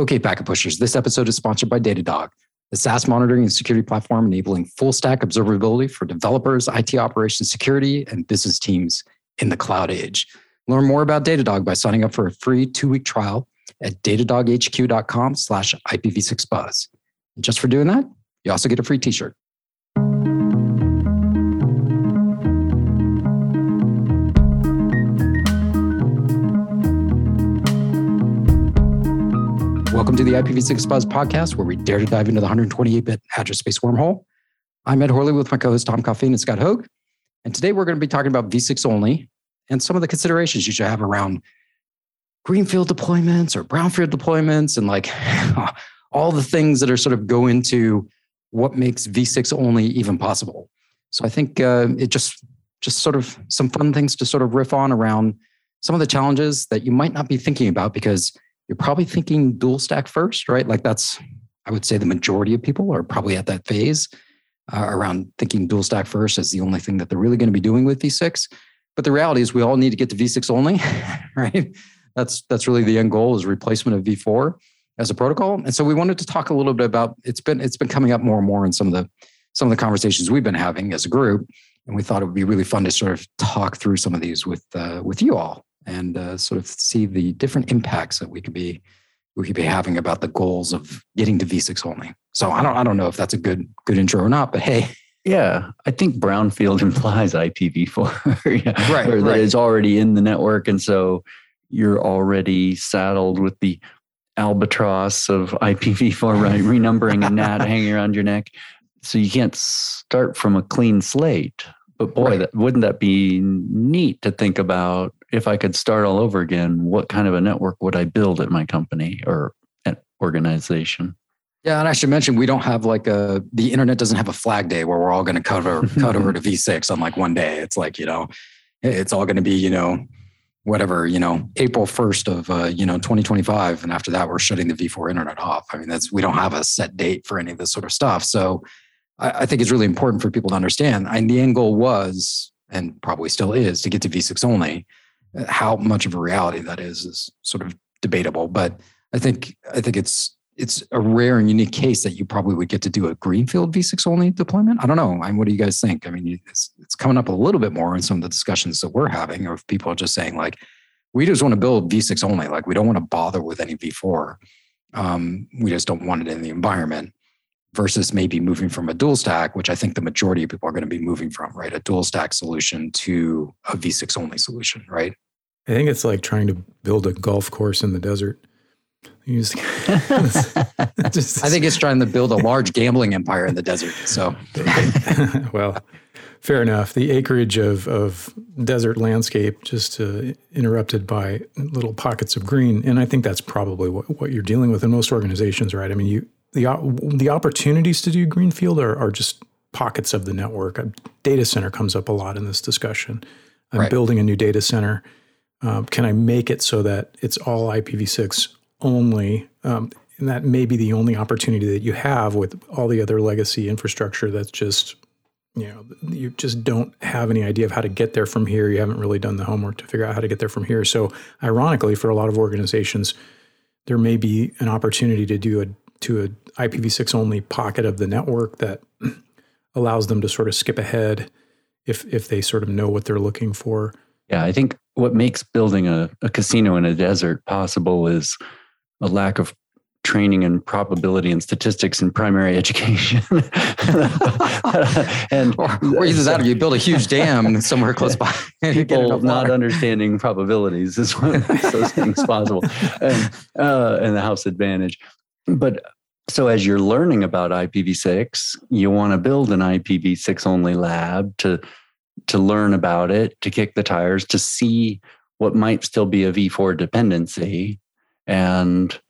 Okay, packet pushers. This episode is sponsored by Datadog, the SaaS monitoring and security platform enabling full stack observability for developers, IT operations, security, and business teams in the cloud age. Learn more about Datadog by signing up for a free two-week trial at datadoghq.com slash IPv6buzz. And just for doing that, you also get a free t-shirt. Welcome to the IPv6 Buzz podcast, where we dare to dive into the 128-bit address space wormhole. I'm Ed Horley with my co-host Tom Coffeen and Scott Hogg. And today we're going to be talking about v6 only and some of the considerations you should have around greenfield deployments or brownfield deployments and like all the things that are sort of go into what makes v6 only even possible. So I think uh, it just just sort of some fun things to sort of riff on around some of the challenges that you might not be thinking about because you're probably thinking dual stack first, right? Like that's I would say the majority of people are probably at that phase uh, around thinking dual stack first as the only thing that they're really going to be doing with v6. But the reality is we all need to get to v6 only, right? That's that's really the end goal is replacement of v4 as a protocol. And so we wanted to talk a little bit about it's been it's been coming up more and more in some of the some of the conversations we've been having as a group, and we thought it would be really fun to sort of talk through some of these with uh, with you all and uh, sort of see the different impacts that we could be we could be having about the goals of getting to V6 only. So I don't I don't know if that's a good good intro or not, but hey. Yeah, I think brownfield implies IPv4, yeah, right? Or that right. it's already in the network, and so you're already saddled with the albatross of IPv4 right, renumbering a NAT hanging around your neck. So you can't start from a clean slate. But boy, right. that, wouldn't that be neat to think about? If I could start all over again, what kind of a network would I build at my company or at organization? Yeah, and I should mention we don't have like a the internet doesn't have a flag day where we're all going to cover cut over to V6 on like one day. It's like you know, it's all going to be you know whatever you know april 1st of uh, you know 2025 and after that we're shutting the v4 internet off i mean that's we don't have a set date for any of this sort of stuff so i, I think it's really important for people to understand and the end goal was and probably still is to get to v6 only how much of a reality that is is sort of debatable but i think i think it's it's a rare and unique case that you probably would get to do a greenfield V6 only deployment. I don't know. I mean, what do you guys think? I mean, it's, it's coming up a little bit more in some of the discussions that we're having, or if people just saying like, we just want to build V6 only. Like, we don't want to bother with any V4. Um, we just don't want it in the environment. Versus maybe moving from a dual stack, which I think the majority of people are going to be moving from, right? A dual stack solution to a V6 only solution, right? I think it's like trying to build a golf course in the desert. just, I think it's trying to build a large gambling empire in the desert. So, well, fair enough. The acreage of, of desert landscape just uh, interrupted by little pockets of green, and I think that's probably what, what you're dealing with in most organizations, right? I mean, you the the opportunities to do greenfield are, are just pockets of the network. A data center comes up a lot in this discussion. I'm right. building a new data center. Um, can I make it so that it's all IPv6 only, um, and that may be the only opportunity that you have with all the other legacy infrastructure that's just, you know, you just don't have any idea of how to get there from here. You haven't really done the homework to figure out how to get there from here. So, ironically, for a lot of organizations, there may be an opportunity to do a to a IPv6 only pocket of the network that allows them to sort of skip ahead if if they sort of know what they're looking for. Yeah, I think what makes building a, a casino in a desert possible is a lack of training in probability and statistics in primary education. and or, or either that or you build a huge dam somewhere close by. People not understanding probabilities is one of those things possible. And, uh, and the house advantage. But so as you're learning about IPv6, you want to build an IPv6 only lab to to learn about it, to kick the tires, to see what might still be a V4 dependency and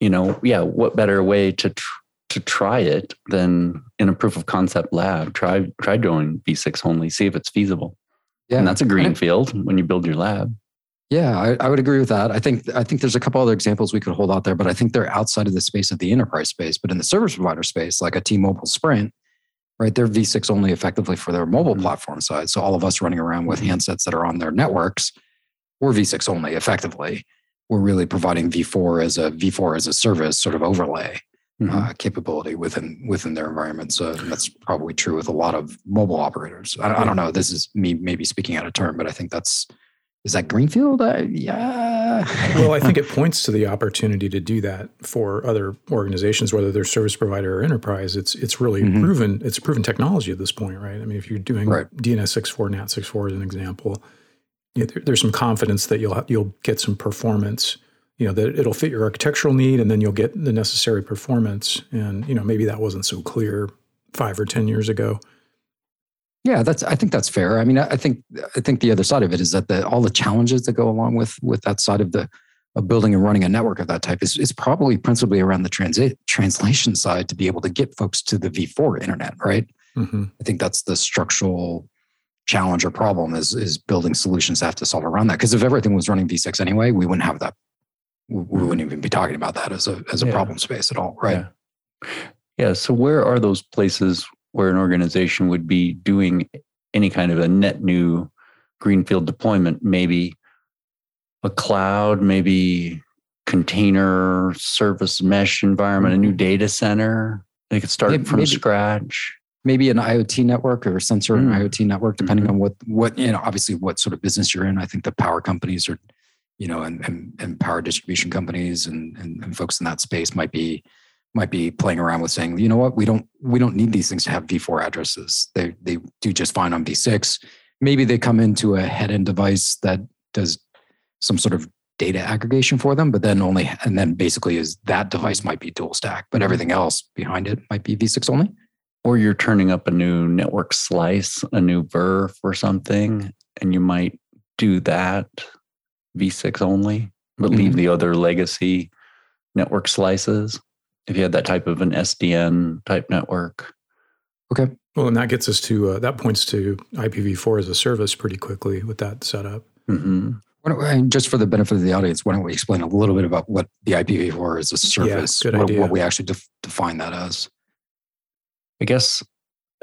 you know yeah what better way to tr- to try it than in a proof of concept lab? Try try doing v6 only see if it's feasible. Yeah. and that's a green field when you build your lab yeah I, I, would agree with that i think i think there's a couple other examples we could hold out there but i think they're outside of the space of the enterprise space but in the service provider space like a t-mobile sprint right they're v6 only effectively for their mobile mm-hmm. platform side so all of us running around with mm-hmm. handsets that are on their networks we're v6 only effectively we're really providing V4 as a V4 as a service sort of overlay mm-hmm. uh, capability within within their environment. So that's probably true with a lot of mobile operators. I, I, don't know. This is me maybe speaking out of turn, but I think that's is that greenfield. Uh, yeah. well, I think it points to the opportunity to do that for other organizations, whether they're service provider or enterprise. It's it's really mm-hmm. proven. It's proven technology at this point, right? I mean, if you're doing right. DNS64, NAT 6.4 as an example, you know, there, there's some confidence that you'll you'll get some performance you know that it'll fit your architectural need and then you'll get the necessary performance and you know maybe that wasn't so clear five or ten years ago yeah that's i think that's fair i mean i, think i think the other side of it is that the, all the challenges that go along with with that side of the of building and running a network of that type is, is probably principally around the transit translation side to be able to get folks to the v4 internet right mm-hmm. i think that's the structural challenge or problem is is building solutions that have to solve around that because if everything was running v6 anyway we wouldn't have that we wouldn't even be talking about that as a as a yeah. problem space at all, right? Yeah. yeah. So where are those places where an organization would be doing any kind of a net new greenfield deployment? Maybe a cloud, maybe container service mesh environment, a new mm-hmm. data center. They could start maybe, from maybe, scratch. Maybe an IoT network or sensor mm. and IoT network, depending mm-hmm. on what what you know. Obviously, what sort of business you're in. I think the power companies are you know, and, and, and power distribution companies and, and, and folks in that space might be might be playing around with saying, you know what, we don't we don't need these things to have V4 addresses. They they do just fine on V6. Maybe they come into a head end device that does some sort of data aggregation for them, but then only and then basically is that device might be dual stack, but mm-hmm. everything else behind it might be V6 only. Or you're turning up a new network slice, a new VRF or something, and you might do that v6 only, but mm-hmm. leave the other legacy network slices if you had that type of an SDN type network. Okay. Well, and that gets us to uh, that points to IPv4 as a service pretty quickly with that setup. Mm-hmm. And just for the benefit of the audience, why don't we explain a little bit about what the IPv4 is as a service? Yeah, what, what we actually def- define that as. I guess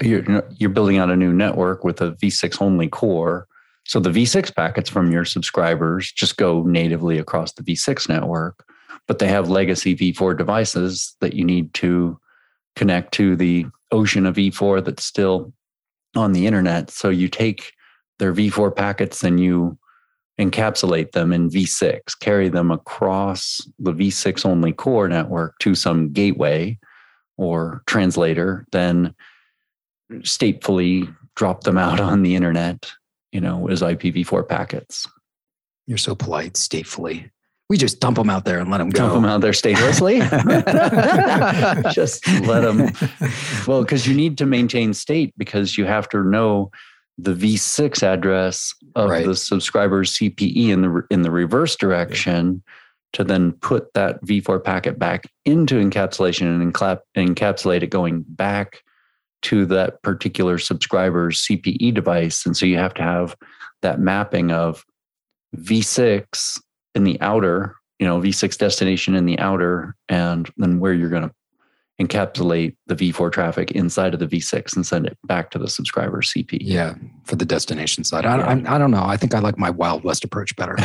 you're you're building out a new network with a v6 only core so the V6 packets from your subscribers just go natively across the V6 network, but they have legacy V4 devices that you need to connect to the ocean of V4 that's still on the internet. So you take their V4 packets and you encapsulate them in V6, carry them across the V6 only core network to some gateway or translator, then statefully drop them out on the internet you know, as IPv4 packets. You're so polite, statefully. We just dump them out there and let them go. Dump them out there statelessly. just let them. Well, because you need to maintain state because you have to know the V6 address of right. the subscriber's CPE in the in the reverse direction to then put that V4 packet back into encapsulation and encapsulate it going back to that particular subscriber's CPE device. And so you have to have that mapping of V6 in the outer, you know, V6 destination in the outer, and then where you're going to encapsulate the V4 traffic inside of the V6 and send it back to the subscriber CP. Yeah, for the destination side. I, I, I, don't know. I think I like my Wild West approach better.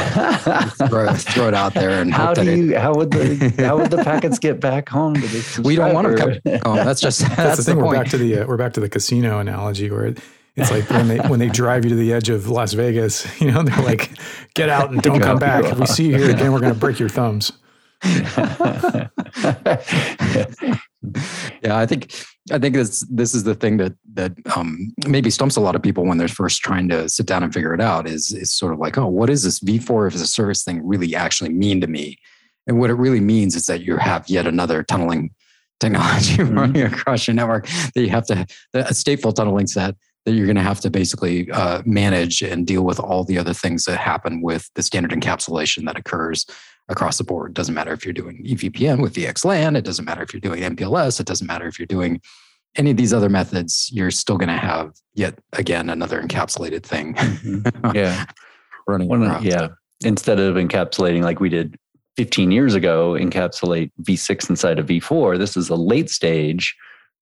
throw, throw, it out there and how do you? It, how would the how would the packets get back home to the We don't want them come home. That's just that's, that's the thing. The we're back to the uh, we're back to the casino analogy where. It's like when they when they drive you to the edge of Las Vegas, you know, they're like, "Get out and don't come back. If we see you here again, we're going to break your thumbs." yeah, I think I think this this is the thing that that um, maybe stumps a lot of people when they're first trying to sit down and figure it out. Is is sort of like, oh, what is this V4 as a service thing really actually mean to me? And what it really means is that you have yet another tunneling technology mm-hmm. running across your network that you have to a stateful tunneling set that you're going to have to basically uh, manage and deal with all the other things that happen with the standard encapsulation that occurs across the board. It doesn't matter if you're doing EVPN with VXLAN. It doesn't matter if you're doing MPLS. It doesn't matter if you're doing any of these other methods. You're still going to have yet again another encapsulated thing. Mm-hmm. Yeah, running. One, yeah, instead of encapsulating like we did 15 years ago, encapsulate V6 inside of V4. This is a late stage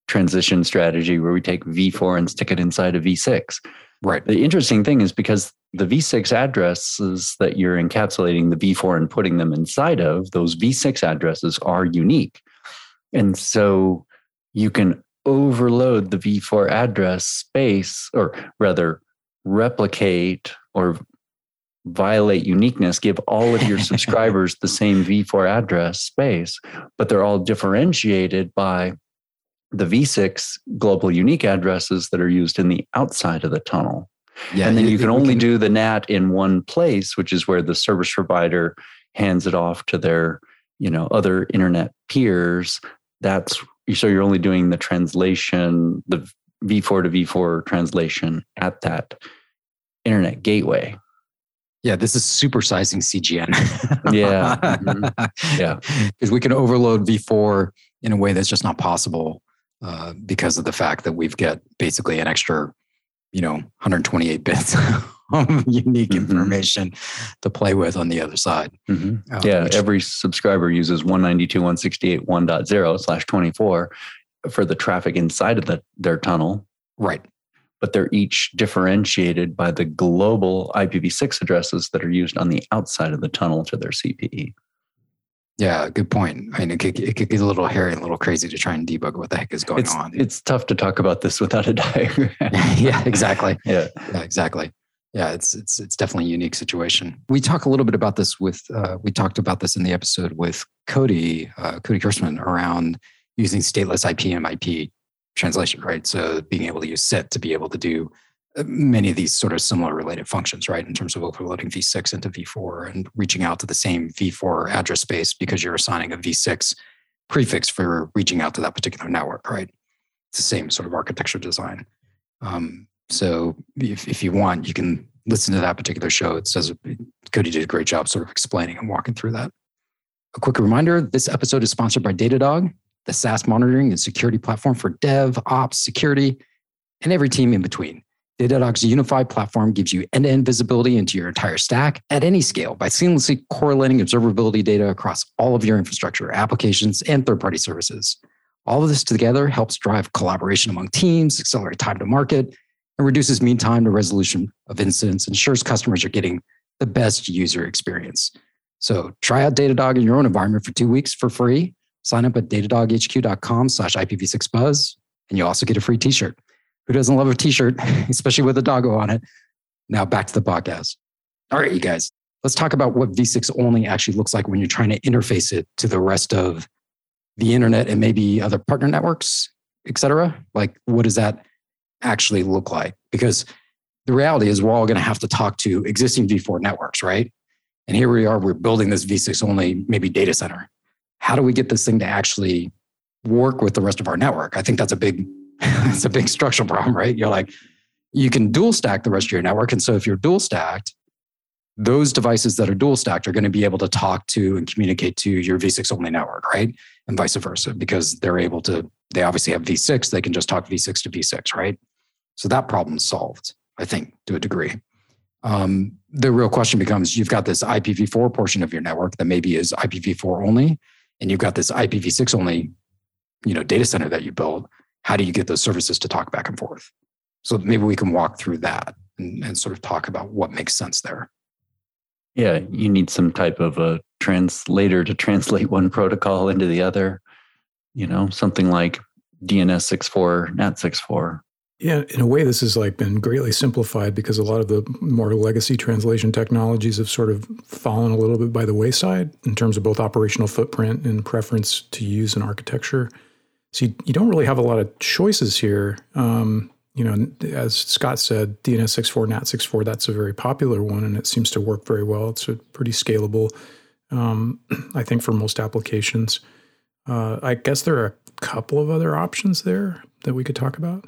transition strategy where we take V4 and stick it inside of V6. Right. The interesting thing is because the V6 addresses that you're encapsulating the V4 and putting them inside of, those V6 addresses are unique. And so you can overload the V4 address space, or rather, replicate or violate uniqueness, give all of your subscribers the same V4 address space, but they're all differentiated by the V6 global unique addresses that are used in the outside of the tunnel. Yeah, and then you can only can, do the NAT in one place, which is where the service provider hands it off to their, you know, other internet peers. That's so you're only doing the translation, the V4 to V4 translation at that internet gateway. Yeah, this is supersizing CGN. yeah. Mm-hmm. Yeah. Because we can overload V4 in a way that's just not possible uh, because of the fact that we've got basically an extra, you know, 128 bits of unique mm-hmm. information to play with on the other side. Mm-hmm. Uh, yeah, which, every subscriber uses 192.168.1.0 slash 24 for the traffic inside of the, their tunnel. Right. But they're each differentiated by the global IPv6 addresses that are used on the outside of the tunnel to their CPE. Yeah, good point. I mean, it could, it could get a little hairy and a little crazy to try and debug what the heck is going it's, on. It's tough to talk about this without a diagram. yeah, exactly. Yeah. yeah, exactly. Yeah, it's it's it's definitely a unique situation. We talk a little bit about this with uh, we talked about this in the episode with Cody uh, Cody Kirschman around using stateless IP and IP translation, right? So being able to use SIT to be able to do many of these sort of similar related functions, right? In terms of overloading v6 into v4 and reaching out to the same v4 address space because you're assigning a v6 prefix for reaching out to that particular network, right? It's the same sort of architecture design. Um, so if, if you want, you can listen to that particular show. It says Cody did a great job sort of explaining and walking through that. A quick reminder this episode is sponsored by Datadog, the SaaS monitoring and security platform for dev, ops, security, and every team in between. Datadog's unified platform gives you end to end visibility into your entire stack at any scale by seamlessly correlating observability data across all of your infrastructure, applications, and third party services. All of this together helps drive collaboration among teams, accelerate time to market, and reduces mean time to resolution of incidents, ensures customers are getting the best user experience. So try out Datadog in your own environment for two weeks for free. Sign up at datadoghq.com slash IPv6buzz, and you'll also get a free t-shirt. Who doesn't love a t-shirt, especially with a doggo on it? Now back to the podcast. All right, you guys, let's talk about what V6 only actually looks like when you're trying to interface it to the rest of the internet and maybe other partner networks, et cetera. Like, what does that actually look like? Because the reality is we're all going to have to talk to existing V4 networks, right? And here we are, we're building this V6 only, maybe data center. How do we get this thing to actually work with the rest of our network? I think that's a big it's a big structural problem, right? You're like, you can dual stack the rest of your network. And so if you're dual stacked, those devices that are dual stacked are going to be able to talk to and communicate to your V6 only network, right? And vice versa, because they're able to, they obviously have V6, they can just talk V6 to V6, right? So that problem's solved, I think, to a degree. Um, the real question becomes you've got this IPv4 portion of your network that maybe is IPv4 only, and you've got this IPv6 only, you know, data center that you build how do you get those services to talk back and forth? So maybe we can walk through that and, and sort of talk about what makes sense there. Yeah, you need some type of a translator to translate one protocol into the other. You know, something like DNS64, NAT 6.4. Yeah, in a way, this has like been greatly simplified because a lot of the more legacy translation technologies have sort of fallen a little bit by the wayside in terms of both operational footprint and preference to use an architecture. So you, you don't really have a lot of choices here. Um, you know, as Scott said, DNS64, NAT 6.4, that's a very popular one and it seems to work very well. It's a pretty scalable, um, I think, for most applications. Uh, I guess there are a couple of other options there that we could talk about.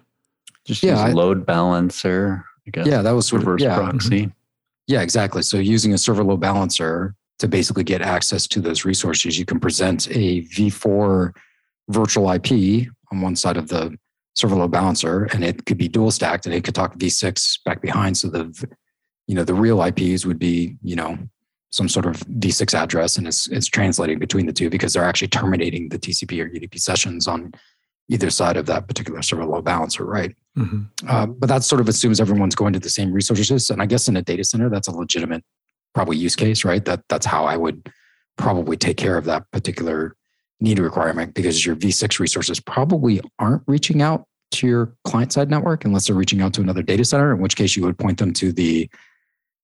Just yeah, use a load balancer, I guess. Yeah, that was sort reverse of, yeah. proxy. Mm-hmm. Yeah, exactly. So using a server load balancer to basically get access to those resources, you can present a V4 virtual IP on one side of the server load balancer, and it could be dual stacked, and it could talk v6 back behind. So the you know the real IPs would be you know some sort of v6 address, and it's it's translating between the two because they're actually terminating the TCP or UDP sessions on either side of that particular server load balancer, right? Mm-hmm. Uh, but that sort of assumes everyone's going to the same resources. And I guess in a data center, that's a legitimate probably use case, right? That that's how I would probably take care of that particular need a requirement because your V6 resources probably aren't reaching out to your client side network unless they're reaching out to another data center, in which case you would point them to the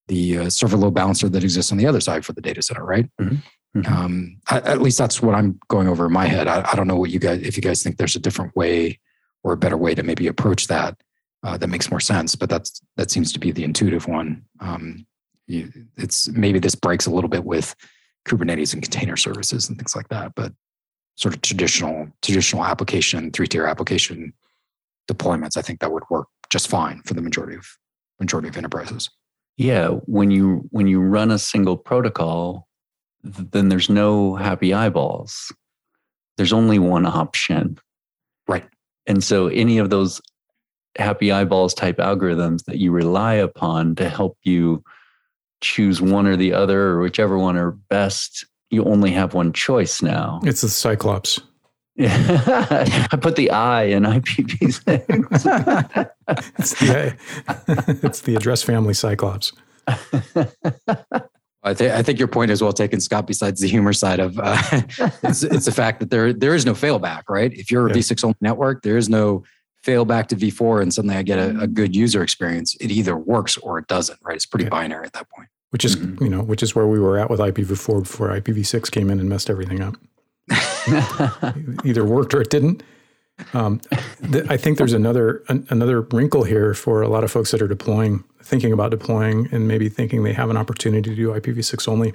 the uh, server load balancer that exists on the other side for the data center, right? Mm-hmm. Mm-hmm. Um, I, at least that's what I'm going over in my head. I, I, don't know what you guys, if you guys think there's a different way or a better way to maybe approach that uh, that makes more sense, but that's that seems to be the intuitive one. Um, you, it's maybe this breaks a little bit with Kubernetes and container services and things like that, but sort of traditional traditional application three tier application deployments, I think that would work just fine for the majority of majority of enterprises. Yeah, when you when you run a single protocol, then there's no happy eyeballs. There's only one option. Right. And so any of those happy eyeballs type algorithms that you rely upon to help you choose one or the other or whichever one are best, you only have one choice now. It's the Cyclops. Yeah. I put the I in IPv6. it's, the, it's the address family Cyclops. I think I think your point is well taken, Scott. Besides the humor side of uh, it's, it's the fact that there there is no failback, right? If you're a yeah. V6 only network, there is no failback to V4, and suddenly I get a, a, good user experience. It either works or it doesn't, right? It's pretty binary at that point. Which is mm-hmm. you know which is where we were at with IPv4 before IPv6 came in and messed everything up. either worked or it didn't. Um, th- I think there's another an, another wrinkle here for a lot of folks that are deploying thinking about deploying and maybe thinking they have an opportunity to do IPv6 only.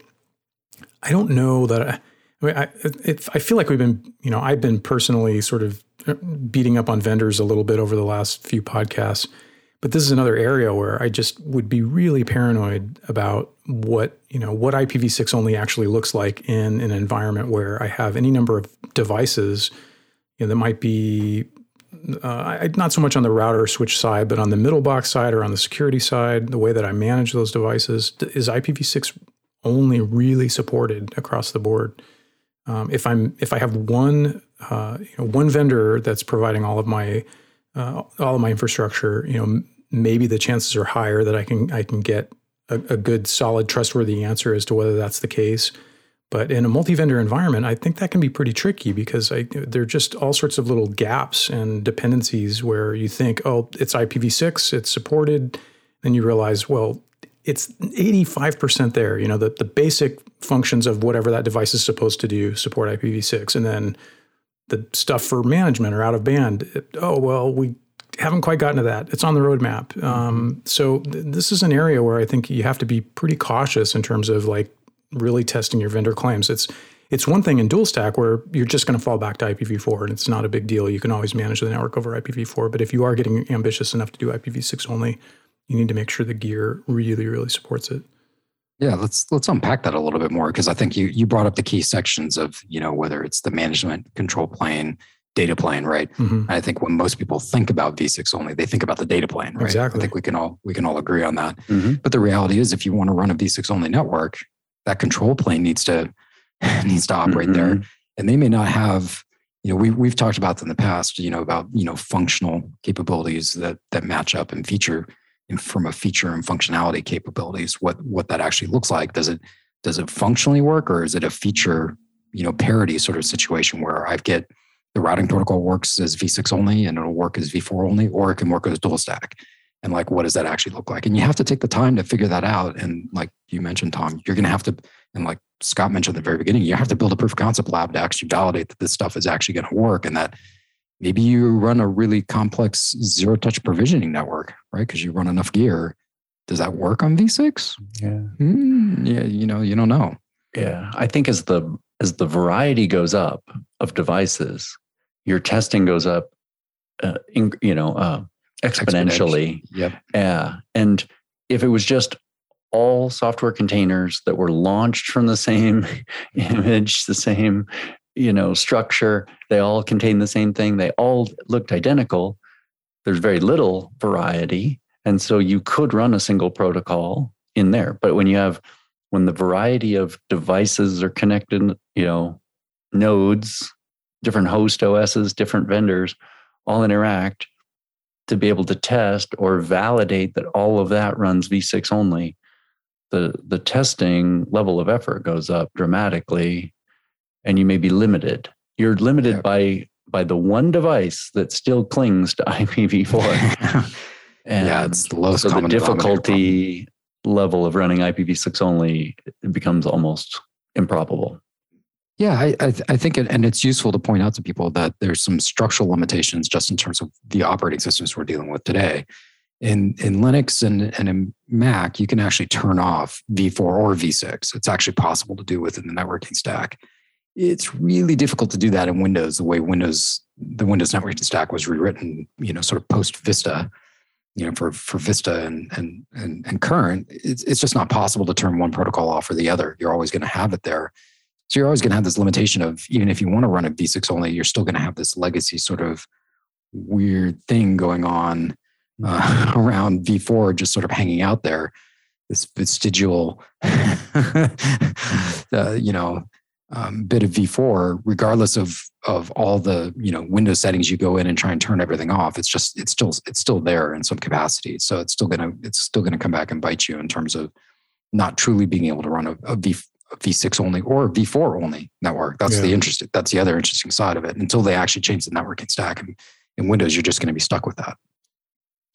I don't know that. I, I mean, I, it, I feel like we've been, you know, I've been personally sort of beating up on vendors a little bit over the last few podcasts, but this is another area where I just would be really paranoid about what, you know, what IPv6 only actually looks like in an environment where I have any number of devices you know, that might be uh, not so much on the router switch side, but on the middle box side or on the security side, the way that I manage those devices is IPv6 only really supported across the board. Um, if I'm if I have one uh, you know, one vendor that's providing all of my uh, all of my infrastructure, you know, maybe the chances are higher that I can I can get a, a good, solid, trustworthy answer as to whether that's the case. But in a multi-vendor environment, I think that can be pretty tricky because I, there are just all sorts of little gaps and dependencies where you think, oh, it's IPv6, it's supported, and you realize, well, it's 85% there. You know, the, the basic functions of whatever that device is supposed to do support IPv6. And then the stuff for management or out of band, oh, well, we haven't quite gotten to that. It's on the roadmap. Um, so th- this is an area where I think you have to be pretty cautious in terms of like really testing your vendor claims. It's it's one thing in dual stack where you're just going to fall back to IPv4 and it's not a big deal. You can always manage the network over IPv4. But if you are getting ambitious enough to do IPv6 only, you need to make sure the gear really, really supports it. Yeah, let's let's unpack that a little bit more because I think you you brought up the key sections of you know whether it's the management control plane, data plane, right? Mm-hmm. I think when most people think about V6 only, they think about the data plane, right? Exactly. I think we can all we can all agree on that. Mm-hmm. But the reality is, if you want to run a V6 only network, that control plane needs to needs to operate mm-hmm. there and they may not have you know we, we've talked about in the past you know about you know functional capabilities that that match up and feature from a feature and functionality capabilities what what that actually looks like. Does it does it functionally work or is it a feature you know parity sort of situation where i get the routing protocol works as v6 only and it'll work as v4 only or it can work as dual stack? And like what does that actually look like? And you have to take the time to figure that out. And like you mentioned tom you're going to have to and like scott mentioned at the very beginning you have to build a proof of concept lab to actually validate that this stuff is actually going to work and that maybe you run a really complex zero touch provisioning network right because you run enough gear does that work on v6 yeah mm, yeah you know you don't know yeah i think as the as the variety goes up of devices your testing goes up uh, in, you know uh, exponentially. Yep. Yeah. And if it was just all software containers that were launched from the same image, the same, you know, structure, they all contain the same thing, they all looked identical. There's very little variety. And so you could run a single protocol in there. But when you have when the variety of devices are connected, you know, nodes, different host OSs, different vendors all interact, to be able to test or validate that all of that runs v6 only the the testing level of effort goes up dramatically and you may be limited you're limited yeah. by by the one device that still clings to IPv4 and yeah it's the lowest so the difficulty level of running IPv6 only becomes almost improbable yeah, I, I, th- I, think, it, and it's useful to point out to people that there's some structural limitations just in terms of the operating systems we're dealing with today. In in Linux and, and in Mac, you can actually turn off v4 or v6. It's actually possible to do within the networking stack. It's really difficult to do that in Windows. The way Windows the Windows networking stack was rewritten, you know, sort of post Vista, you know, for for Vista and and and, and current, it's it's just not possible to turn one protocol off or the other. You're always going to have it there so you're always going to have this limitation of even if you want to run a v6 only, you're still going to have this legacy sort of weird thing going on uh, around v4, just sort of hanging out there. This vestigial, uh, you know, um, bit of v4, regardless of of all the you know Windows settings you go in and try and turn everything off. It's just it's still it's still there in some capacity. So it's still gonna it's still gonna come back and bite you in terms of not truly being able to run a, a v V6 only or V4 only network. That's yeah. the interesting. That's the other interesting side of it. Until they actually change the networking stack, and in Windows, you're just going to be stuck with that.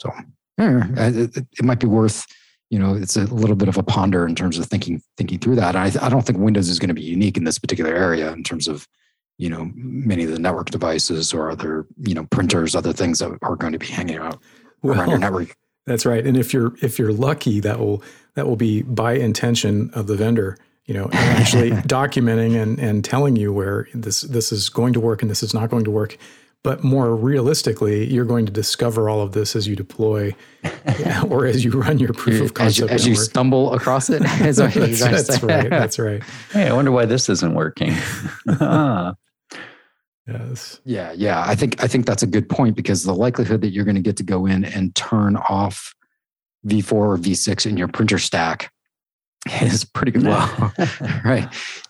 So yeah, it, it, might be worth, you know, it's a little bit of a ponder in terms of thinking thinking through that. And I, I don't think Windows is going to be unique in this particular area in terms of, you know, many of the network devices or other, you know, printers, other things that are going to be hanging out well, around your network. That's right. And if you're if you're lucky, that will that will be by intention of the vendor you know, actually documenting and, and telling you where this this is going to work and this is not going to work. But more realistically, you're going to discover all of this as you deploy or as you run your proof of concept. As, you, as you, stumble across it. that's, that's right. That's right. Hey, I wonder why this isn't working. yes. Yeah, yeah. I think I think that's a good point because the likelihood that you're going to get to go in and turn off V4 or V6 in your printer stack is pretty good. Wow. right.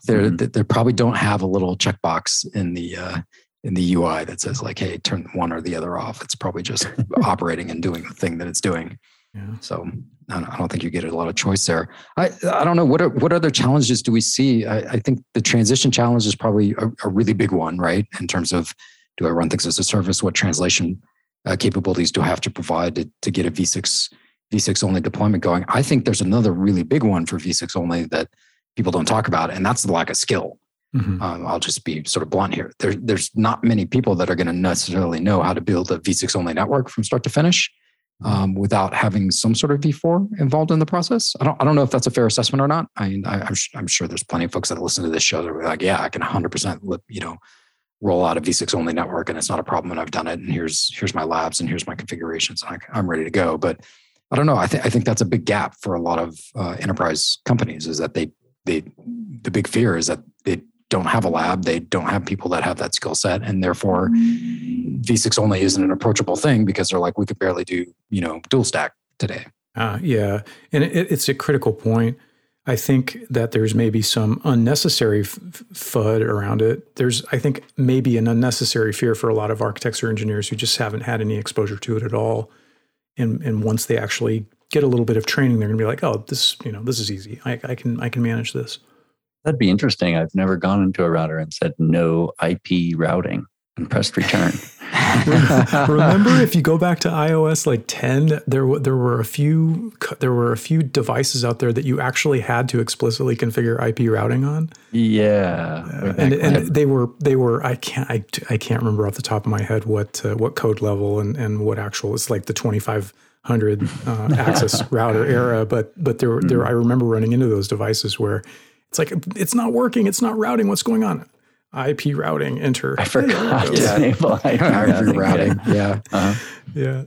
They mm-hmm. they probably don't have a little checkbox in the uh, in the UI that says like, "Hey, turn one or the other off." It's probably just operating and doing the thing that it's doing. Yeah. So I don't, I don't, think you get a lot of choice there. I I don't know what are, what other challenges do we see? I, I think the transition challenge is probably a, a, really big one, right? In terms of do I run things as a service? What translation uh, capabilities do I have to provide to, to get a V6 V6 only deployment going. I think there's another really big one for V6 only that people don't talk about, and that's the lack of skill. Mm-hmm. Um, I'll just be sort of blunt here. There, there's not many people that are going to necessarily know how to build a V6 only network from start to finish mm-hmm. um, without having some sort of V4 involved in the process. I don't, I don't know if that's a fair assessment or not. I mean, I, am I'm sure there's plenty of folks that listen to this show that are like, yeah, I can 100%, you know, roll out a V6 only network and it's not a problem and I've done it and here's here's my labs and here's my configurations and I, am ready to go. But I don't know. I think I think that's a big gap for a lot of uh, enterprise companies. Is that they they the big fear is that they don't have a lab, they don't have people that have that skill set, and therefore V6 only isn't an approachable thing because they're like we could barely do you know dual stack today. Uh, yeah, and it, it's a critical point. I think that there's maybe some unnecessary f- FUD around it. There's, I think, maybe an unnecessary fear for a lot of architects or engineers who just haven't had any exposure to it at all and and once they actually get a little bit of training, they're going to be like, oh, this you know this is easy. I, I can I can manage this. That'd be interesting. I've never gone into a router and said no IP routing and pressed return. Remember, if you go back to iOS like 10, there there were a few there were a few devices out there that you actually had to explicitly configure IP routing on. Yeah, uh, and, and they were they were I can't I, I can't remember off the top of my head what uh, what code level and and what actual it's like the 2500 uh, access router era, but but there mm. there I remember running into those devices where it's like it's not working, it's not routing. What's going on? IP routing, enter. I forgot to enable IP, IP routing. Yeah. Uh-huh. Yeah.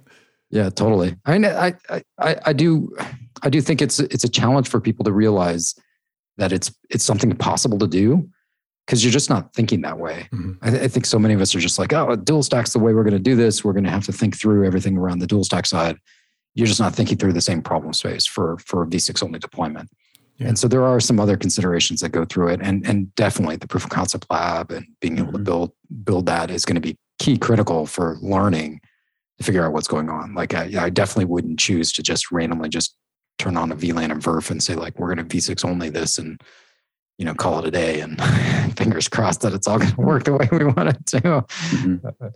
Yeah, totally. I mean, I, I, I do, I do think it's it's a challenge for people to realize that it's it's something possible to do because you're just not thinking that way. Mm-hmm. I, th- I, think so many of us are just like, oh, dual stack's the way we're going to do this. We're going to have to think through everything around the dual stack side. You're just not thinking through the same problem space for for V6 only deployment. Yeah. And so there are some other considerations that go through it. And, and definitely the proof of concept lab and being able mm-hmm. to build build that is going to be key critical for learning to figure out what's going on. Like I, I definitely wouldn't choose to just randomly just turn on a VLAN and VRF and say like we're going to V6 only this and you know call it a day and fingers crossed that it's all going to work the way we want it to. Mm-hmm.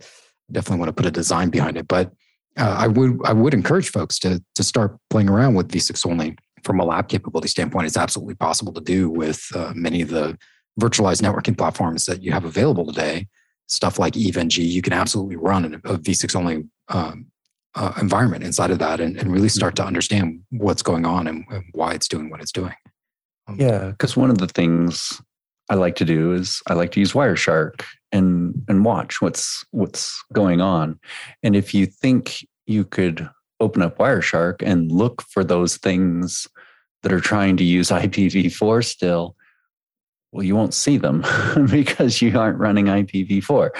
Definitely want to put a design behind it, but uh, I would I would encourage folks to to start playing around with V6 only from a lab capability standpoint. It's absolutely possible to do with uh, many of the virtualized networking platforms that you have available today. Stuff like EVE-NG, you can absolutely run a V6 only um, uh, environment inside of that and, and, really start to understand what's going on and, and why it's doing what it's doing. Um, yeah, because one of the things I like to do is I like to use Wireshark and and watch what's what's going on. And if you think you could open up Wireshark and look for those things that are trying to use IPv4 still, well, you won't see them because you aren't running IPv4.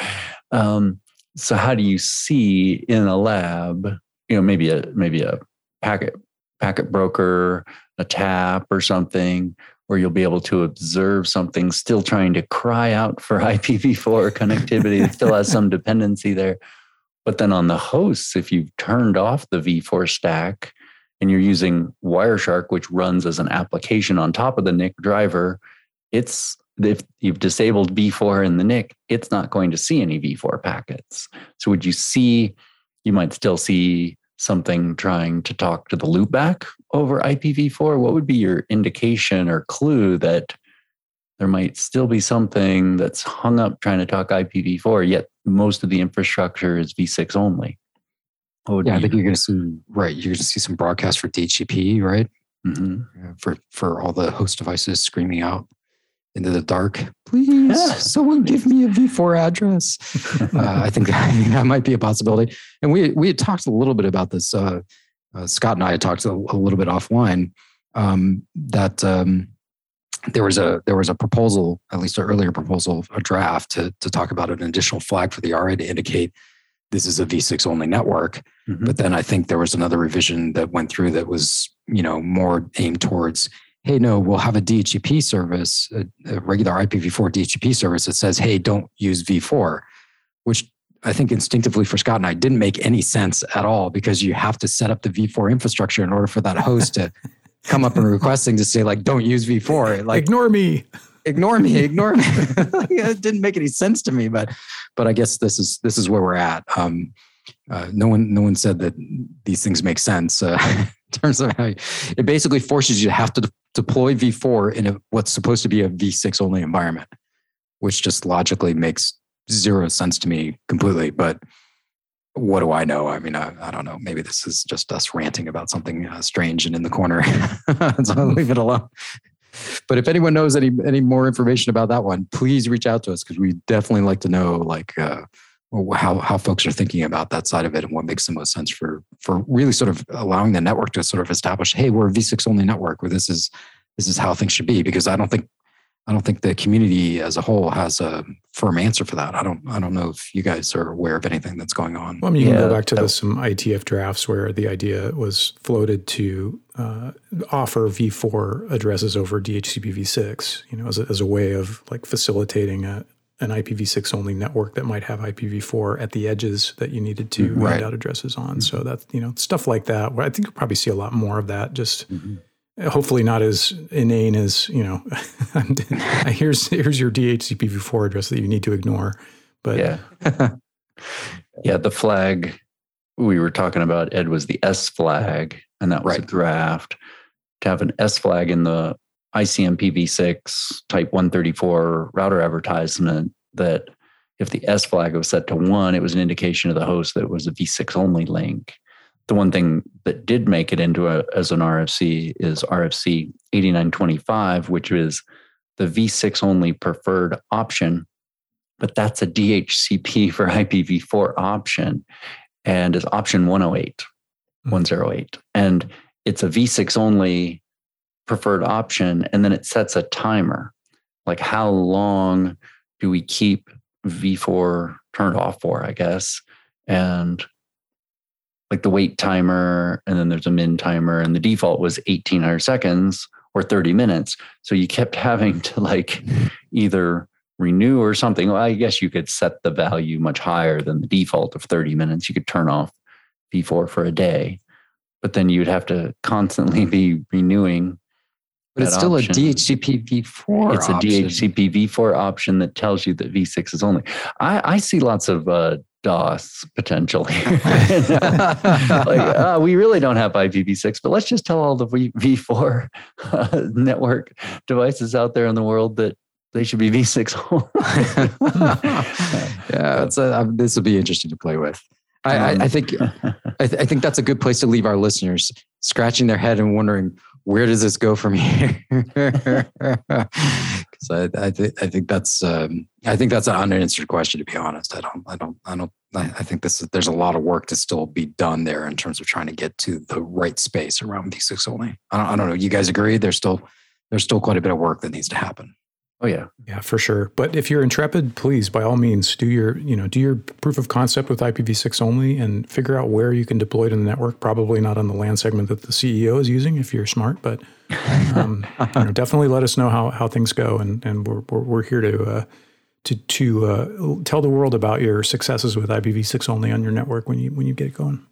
Um, so how do you see in a lab, you know, maybe a maybe a packet packet broker, a tap or something, where you'll be able to observe something still trying to cry out for IPv4 connectivity. it still has some dependency there. But then on the hosts, if you've turned off the v4 stack and you're using Wireshark, which runs as an application on top of the NIC driver, it's if you've disabled v4 in the NIC, it's not going to see any v4 packets. So would you see, you might still see something trying to talk to the loopback over IPv4? What would be your indication or clue that there might still be something that's hung up trying to talk IPv4, yet most of the infrastructure is v6 only? Oh, yeah, I think you're going to see right. You're going to see some broadcast for DHCP, right? Mm-hmm. For for all the host devices screaming out into the dark. Please, someone give me a V4 address. uh, I think I think that might be a possibility. And we we had talked a little bit about this. Uh, uh, Scott and I had talked a, a little bit offline um, that um, there was a there was a proposal, at least an earlier proposal, a draft to to talk about an additional flag for the RA to indicate this is a V6 only network. Mm-hmm. But then I think there was another revision that went through that was you know more aimed towards hey, no, we'll have a DHCP service, a, a regular IPv4 DHCP service that says, hey, don't use v4, which I think instinctively for Scott and I didn't make any sense at all because you have to set up the v4 infrastructure in order for that host to come up and requesting to say like, don't use v4. Like, ignore me. Ignore me. Ignore me. it didn't make any sense to me, but but I guess this is this is where we're at. Um, uh, no one no one said that these things make sense. Uh, in terms of how you, it basically forces you to have to deploy v4 in a, what's supposed to be a v6 only environment, which just logically makes zero sense to me completely. But what do I know? I mean, I, I don't know. Maybe this is just us ranting about something uh, strange and in the corner. so I'll leave it alone. But if anyone knows any any more information about that one, please reach out to us because we definitely like to know like uh, how how folks are thinking about that side of it and what makes the most sense for for really sort of allowing the network to sort of establish, hey, we're a V6 only network where this is this is how things should be. Because I don't think I don't think the community as a whole has a firm answer for that. I don't I don't know if you guys are aware of anything that's going on. Well, I mean, you yeah, can go back to the, some IETF drafts where the idea was floated to uh, offer V4 addresses over DHCP v6, you know, as a, as a way of like facilitating a, an IPv6 only network that might have IPv4 at the edges that you needed to mm-hmm. out addresses on. Mm-hmm. So that's you know stuff like that. I think you'll probably see a lot more of that. Just mm-hmm. Hopefully not as inane as you know. here's here's your DHCP4 address that you need to ignore. But yeah, yeah, the flag we were talking about Ed was the S flag, and that was right. a draft. To have an S flag in the ICMPv6 type 134 router advertisement that if the S flag was set to one, it was an indication to the host that it was a V6 only link. The one thing that did make it into a, as an RFC is RFC 8925, which is the V6 only preferred option, but that's a DHCP for IPv4 option and is option 108, hmm. 108. And it's a V6 only preferred option and then it sets a timer like how long do we keep v4 turned off for i guess and like the wait timer and then there's a min timer and the default was 1800 seconds or 30 minutes so you kept having to like either renew or something well, i guess you could set the value much higher than the default of 30 minutes you could turn off v4 for a day but then you'd have to constantly be renewing but it's still option. a DHCP v4 it's a. DHCP v4 option that tells you that v6 is only i, I see lots of uh, DOS potentially. like, uh, we really don't have IPv6, but let's just tell all the v- V4 uh, network devices out there in the world that they should be V6. yeah, it's a, um, this will be interesting to play with. I, I, I think I, th- I think that's a good place to leave our listeners scratching their head and wondering where does this go from here? Because I, I, th- I think that's um, I think that's an unanswered question. To be honest, I don't I don't I don't I I think this is, there's a lot of work to still be done there in terms of trying to get to the right space around V6 only. I don't, I don't know. You guys agree? There's still there's still quite a bit of work that needs to happen. oh yeah, Yeah, for sure. But if you're intrepid, please, by all means, do your you know do your proof of concept with IPv6 only, and figure out where you can deploy it in the network. Probably not on the LAN segment that the CEO is using, if you're smart. But um, you know, definitely let us know how how things go, and and we're we're, we're here to. Uh, to to uh, tell the world about your successes with IPv6 only on your network when you when you get it going.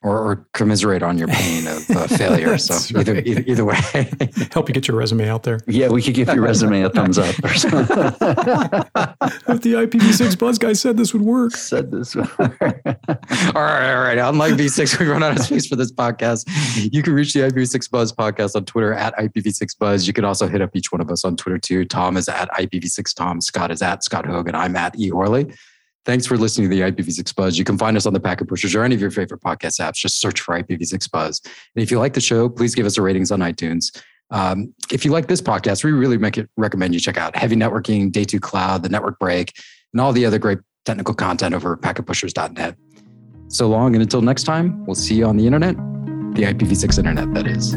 Or, or commiserate on your pain of uh, failure. so either, right. either either way. Help you get your resume out there. yeah. We could give your resume a thumbs up or something. If the IPv6 buzz guy said this would work. Said this. all right, all right. Unlike V6, we run out of space for this podcast. You can reach the IPv6 Buzz podcast on Twitter at IPv6 Buzz. You can also hit up each one of us on Twitter too. Tom is at IPv6 Tom. Scott is at Scott Hogan. I'm at E Horley. Thanks for listening to the IPv6 Buzz. You can find us on the Packet Pushers or any of your favorite podcast apps. Just search for IPv6 Buzz. And if you like the show, please give us a ratings on iTunes. Um, if you like this podcast, we really it recommend you check out Heavy Networking, Day 2 Cloud, The Network Break, and all the other great technical content over at packetpushers.net. So long, and until next time, we'll see you on the internet, the IPv6 internet, that is.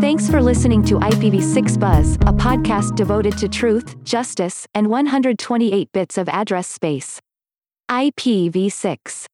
Thanks for listening to IPv6 Buzz, a podcast devoted to truth, justice, and 128 bits of address space. IPv6.